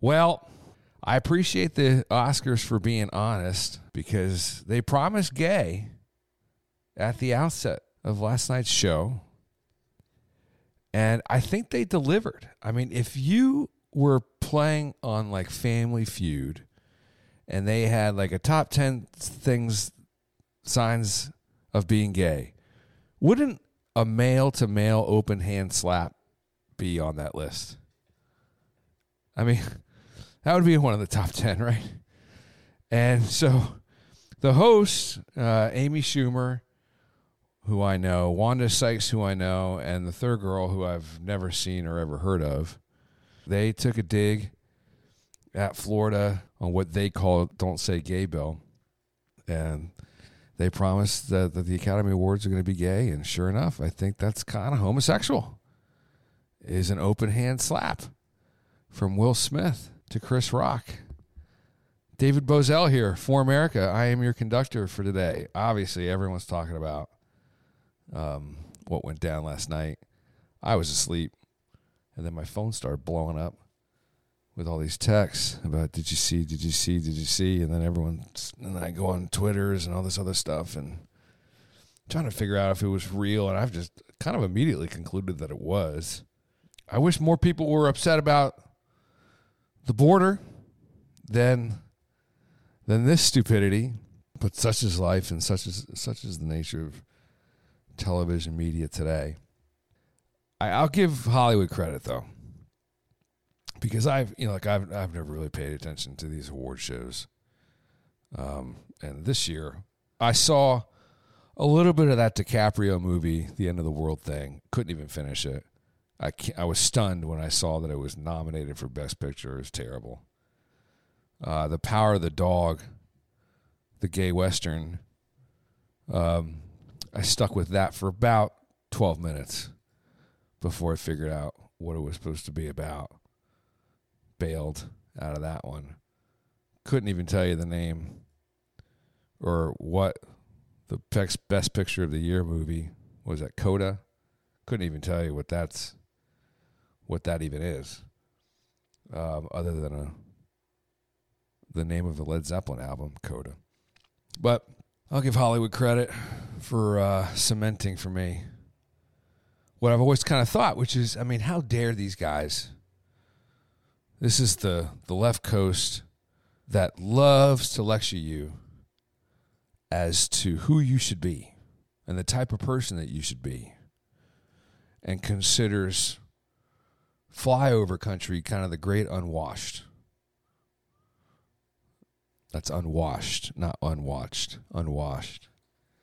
Well, I appreciate the Oscars for being honest because they promised gay at the outset of last night's show. And I think they delivered. I mean, if you were playing on like Family Feud and they had like a top 10 things, signs of being gay, wouldn't a male to male open hand slap be on that list? I mean, that would be one of the top 10, right? And so the hosts, uh, Amy Schumer, who I know, Wanda Sykes, who I know, and the third girl, who I've never seen or ever heard of, they took a dig at Florida on what they call Don't Say Gay Bill. And they promised that, that the Academy Awards are going to be gay. And sure enough, I think that's kind of homosexual. Is an open hand slap from Will Smith to Chris Rock. David Bozell here for America. I am your conductor for today. Obviously, everyone's talking about um, what went down last night. I was asleep, and then my phone started blowing up with all these texts about did you see, did you see, did you see, and then everyone, and then I go on Twitters and all this other stuff and trying to figure out if it was real, and I've just kind of immediately concluded that it was. I wish more people were upset about the border then than this stupidity. But such is life, and such is such is the nature of television media today. I, I'll give Hollywood credit though, because I've you know like I've I've never really paid attention to these award shows. Um, and this year, I saw a little bit of that DiCaprio movie, The End of the World thing. Couldn't even finish it. I I was stunned when I saw that it was nominated for Best Picture. It was terrible. Uh, the Power of the Dog, the gay western. Um, I stuck with that for about twelve minutes before I figured out what it was supposed to be about. Bailed out of that one. Couldn't even tell you the name or what the best picture of the year movie was. That Coda. Couldn't even tell you what that's what that even is, um, other than a the name of the Led Zeppelin album, Coda. But I'll give Hollywood credit for uh, cementing for me what I've always kind of thought, which is, I mean, how dare these guys? This is the the left coast that loves to lecture you as to who you should be and the type of person that you should be, and considers flyover country kind of the great unwashed. That's unwashed, not unwatched. Unwashed.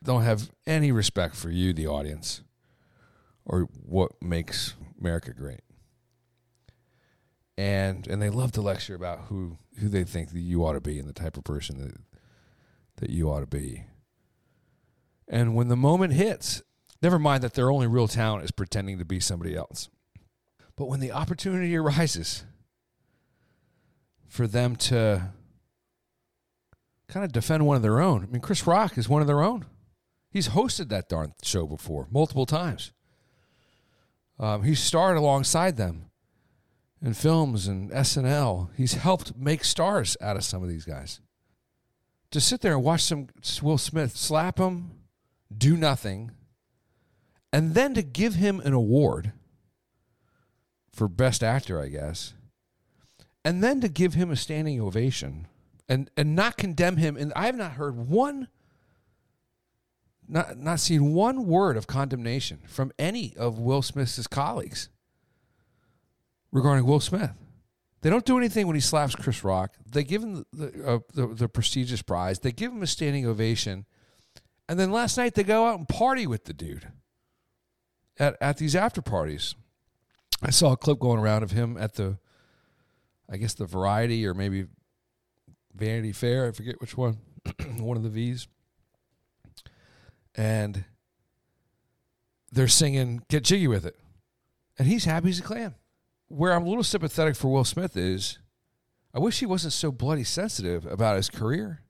Don't have any respect for you, the audience, or what makes America great. And and they love to lecture about who who they think that you ought to be and the type of person that that you ought to be. And when the moment hits, never mind that their only real talent is pretending to be somebody else. But when the opportunity arises for them to kind of defend one of their own, I mean, Chris Rock is one of their own. He's hosted that darn show before multiple times. Um, he's starred alongside them in films and SNL. He's helped make stars out of some of these guys. To sit there and watch some Will Smith slap him, do nothing, and then to give him an award for best actor, I guess, and then to give him a standing ovation and and not condemn him. And I have not heard one, not not seen one word of condemnation from any of Will Smith's colleagues regarding Will Smith. They don't do anything when he slaps Chris Rock. They give him the the, uh, the, the prestigious prize. They give him a standing ovation, and then last night they go out and party with the dude at at these after parties. I saw a clip going around of him at the, I guess the Variety or maybe Vanity Fair. I forget which one, one of the V's. And they're singing "Get Jiggy with It," and he's happy as a clam. Where I'm a little sympathetic for Will Smith is, I wish he wasn't so bloody sensitive about his career.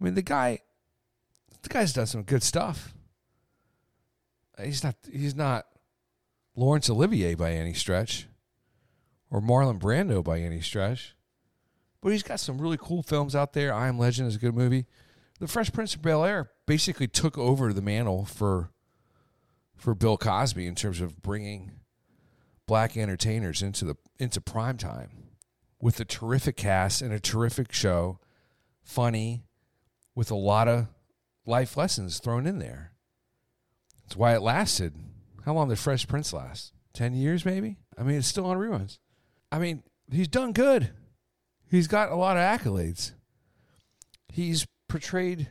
I mean, the guy, the guy's done some good stuff. He's not. He's not Laurence Olivier by any stretch, or Marlon Brando by any stretch. But he's got some really cool films out there. I Am Legend is a good movie. The Fresh Prince of Bel Air basically took over the mantle for for Bill Cosby in terms of bringing black entertainers into the into prime time with a terrific cast and a terrific show, funny, with a lot of life lessons thrown in there. That's why it lasted. How long did Fresh Prince last? Ten years, maybe. I mean, it's still on reruns. I mean, he's done good. He's got a lot of accolades. He's portrayed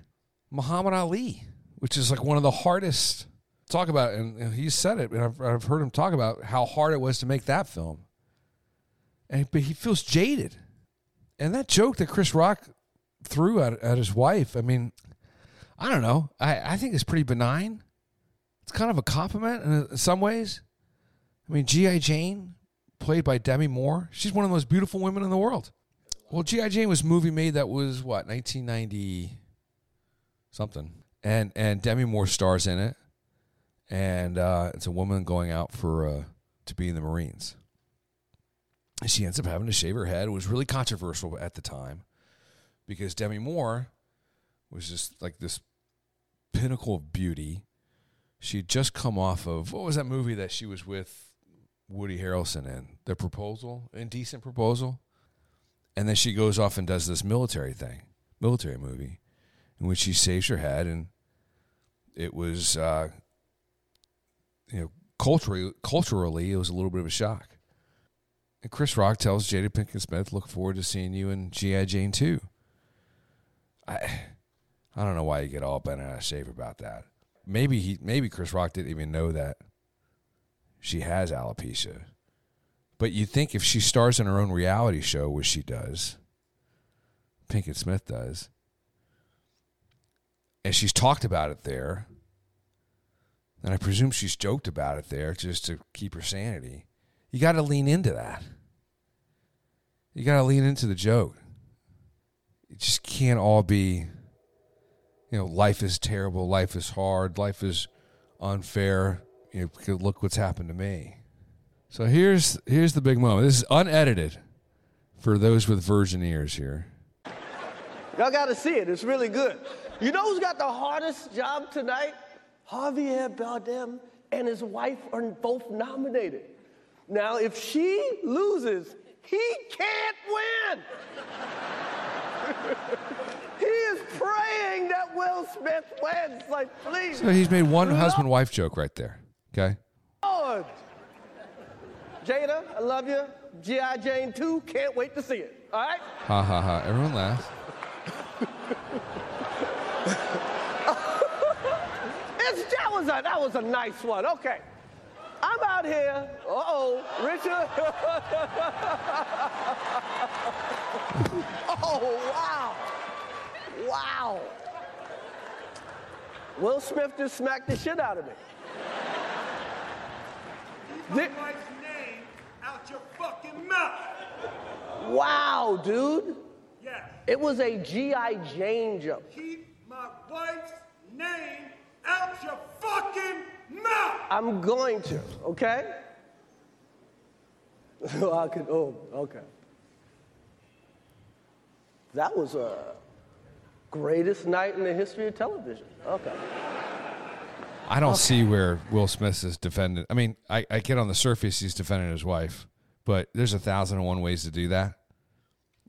Muhammad Ali, which is like one of the hardest. Talk about, and he said it, and I've, I've heard him talk about how hard it was to make that film. And but he feels jaded, and that joke that Chris Rock threw at, at his wife. I mean, I don't know. I, I think it's pretty benign. It's kind of a compliment in some ways. I mean, G.I. Jane, played by Demi Moore, she's one of the most beautiful women in the world. Well, G.I. Jane was a movie made that was what, 1990 something. And and Demi Moore stars in it. And uh, it's a woman going out for uh, to be in the Marines. And she ends up having to shave her head. It was really controversial at the time because Demi Moore was just like this pinnacle of beauty. She'd just come off of what was that movie that she was with Woody Harrelson in? The Proposal, Indecent Proposal. And then she goes off and does this military thing, military movie, in which she saves her head, and it was, uh, you know, culturally, culturally, it was a little bit of a shock. And Chris Rock tells Jada Pinkett Smith, "Look forward to seeing you in GI Jane 2." I, I don't know why you get all bent out of shape about that. Maybe he, maybe Chris Rock didn't even know that she has alopecia. But you think if she stars in her own reality show, which she does, Pinkett Smith does, and she's talked about it there, and I presume she's joked about it there just to keep her sanity. You got to lean into that. You got to lean into the joke. It just can't all be, you know, life is terrible, life is hard, life is unfair. You know, look what's happened to me. So here's here's the big moment. This is unedited for those with virgin ears here. Y'all got to see it. It's really good. You know who's got the hardest job tonight? Javier Bardem and his wife are both nominated. Now, if she loses, he can't win. praying that Will Smith wins. Like, please. So he's made one husband wife joke right there. Okay. Lord. Jada, I love you. G.I. Jane 2, can't wait to see it. All right? Ha ha ha. Everyone laughs. it's, that, was a, that was a nice one. Okay. I'm out here. Uh oh, Richard. oh, wow. Wow. Will Smith just smacked the shit out of me. Keep my wife's name out your fucking mouth. Wow, dude. Yes. It was a G.I. Jane joke. Keep my wife's name out your fucking mouth. I'm going to, okay? I could, oh, okay. That was a greatest night in the history of television. Okay. I don't see where Will Smith is defending. I mean, I, I get on the surface he's defending his wife, but there's a thousand and one ways to do that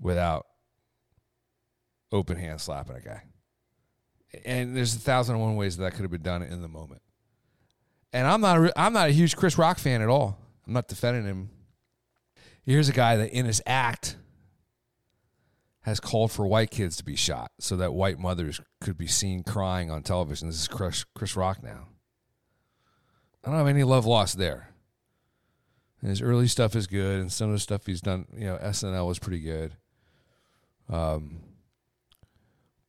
without open hand slapping a guy. And there's a thousand and one ways that, that could have been done in the moment. And I'm not a, I'm not a huge Chris Rock fan at all. I'm not defending him. Here's a guy that in his act has called for white kids to be shot so that white mothers could be seen crying on television. This is Chris, Chris Rock now. I don't have any love lost there. his early stuff is good, and some of the stuff he's done, you know, SNL was pretty good. Um,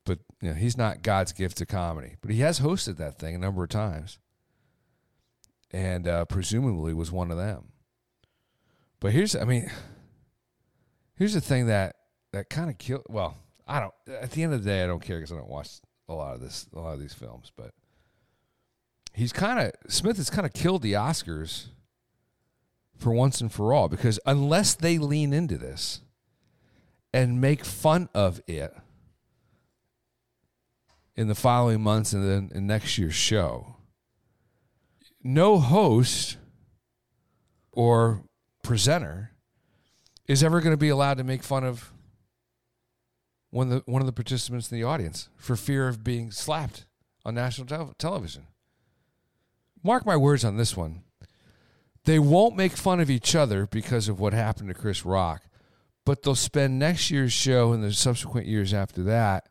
but you know, he's not God's gift to comedy. But he has hosted that thing a number of times, and uh, presumably was one of them. But here's, I mean, here's the thing that that kind of killed. Well, I don't. At the end of the day, I don't care because I don't watch a lot of this, a lot of these films. But he's kind of Smith has kind of killed the Oscars for once and for all because unless they lean into this and make fun of it in the following months and then in next year's show, no host or presenter is ever going to be allowed to make fun of one of the one of the participants in the audience for fear of being slapped on national tel- television. Mark my words on this one. They won't make fun of each other because of what happened to Chris Rock, but they'll spend next year's show and the subsequent years after that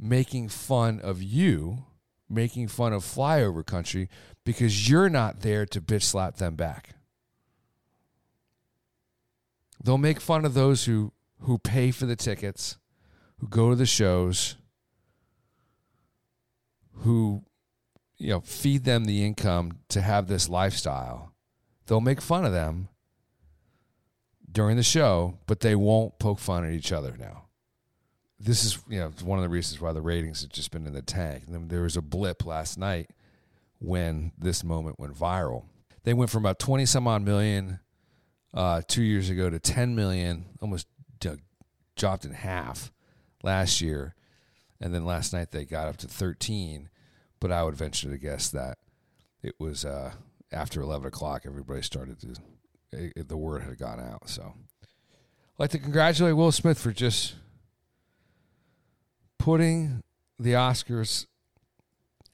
making fun of you, making fun of flyover country because you're not there to bitch slap them back. They'll make fun of those who who pay for the tickets, who go to the shows, who you know feed them the income to have this lifestyle. They'll make fun of them during the show, but they won't poke fun at each other now. This is you know one of the reasons why the ratings have just been in the tank. There was a blip last night when this moment went viral. They went from about twenty some odd million uh, two years ago to 10 million, almost dropped in half last year. And then last night they got up to 13. But I would venture to guess that it was uh, after 11 o'clock, everybody started to, it, the word had gone out. So I'd like to congratulate Will Smith for just putting the Oscars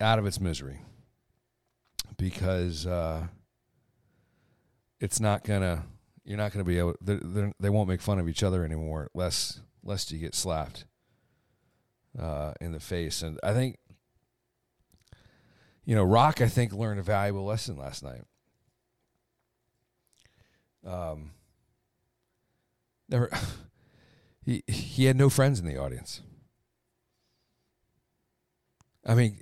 out of its misery because uh, it's not going to you're not going to be able. They're, they're, they will not make fun of each other anymore, lest lest you get slapped uh, in the face. And I think, you know, Rock. I think learned a valuable lesson last night. Um, never. He he had no friends in the audience. I mean,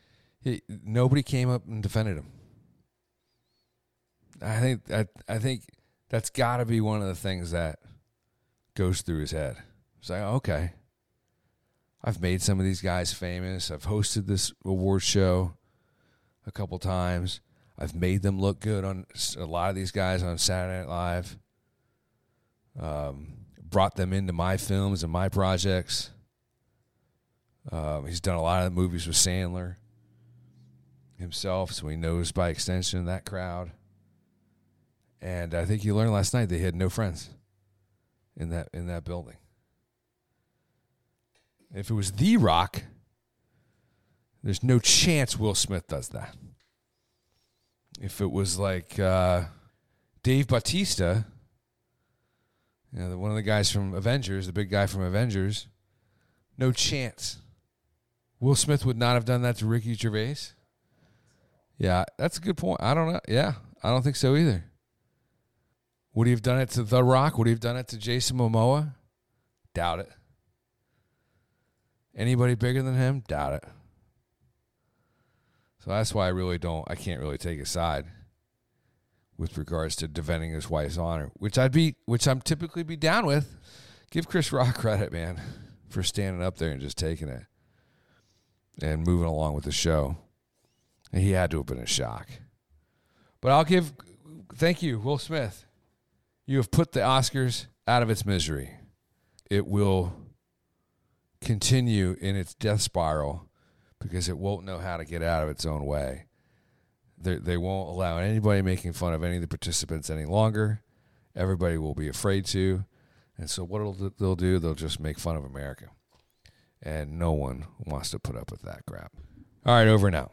he, nobody came up and defended him. I think I I think that's got to be one of the things that goes through his head. It's like, okay, I've made some of these guys famous. I've hosted this award show a couple times. I've made them look good on a lot of these guys on Saturday Night Live. Um, brought them into my films and my projects. Um, he's done a lot of movies with Sandler himself, so he knows by extension that crowd. And I think you learned last night they had no friends in that in that building. If it was The Rock, there's no chance Will Smith does that. If it was like uh, Dave Bautista, you know, one of the guys from Avengers, the big guy from Avengers, no chance. Will Smith would not have done that to Ricky Gervais. Yeah, that's a good point. I don't know. Yeah, I don't think so either. Would he have done it to The Rock? Would he have done it to Jason Momoa? Doubt it. Anybody bigger than him? Doubt it. So that's why I really don't, I can't really take a side with regards to defending his wife's honor, which I'd be, which I'm typically be down with. Give Chris Rock credit, man, for standing up there and just taking it and moving along with the show. He had to have been a shock. But I'll give, thank you, Will Smith. You have put the Oscars out of its misery. It will continue in its death spiral because it won't know how to get out of its own way. They, they won't allow anybody making fun of any of the participants any longer. Everybody will be afraid to. And so, what they'll do, they'll just make fun of America. And no one wants to put up with that crap. All right, over now.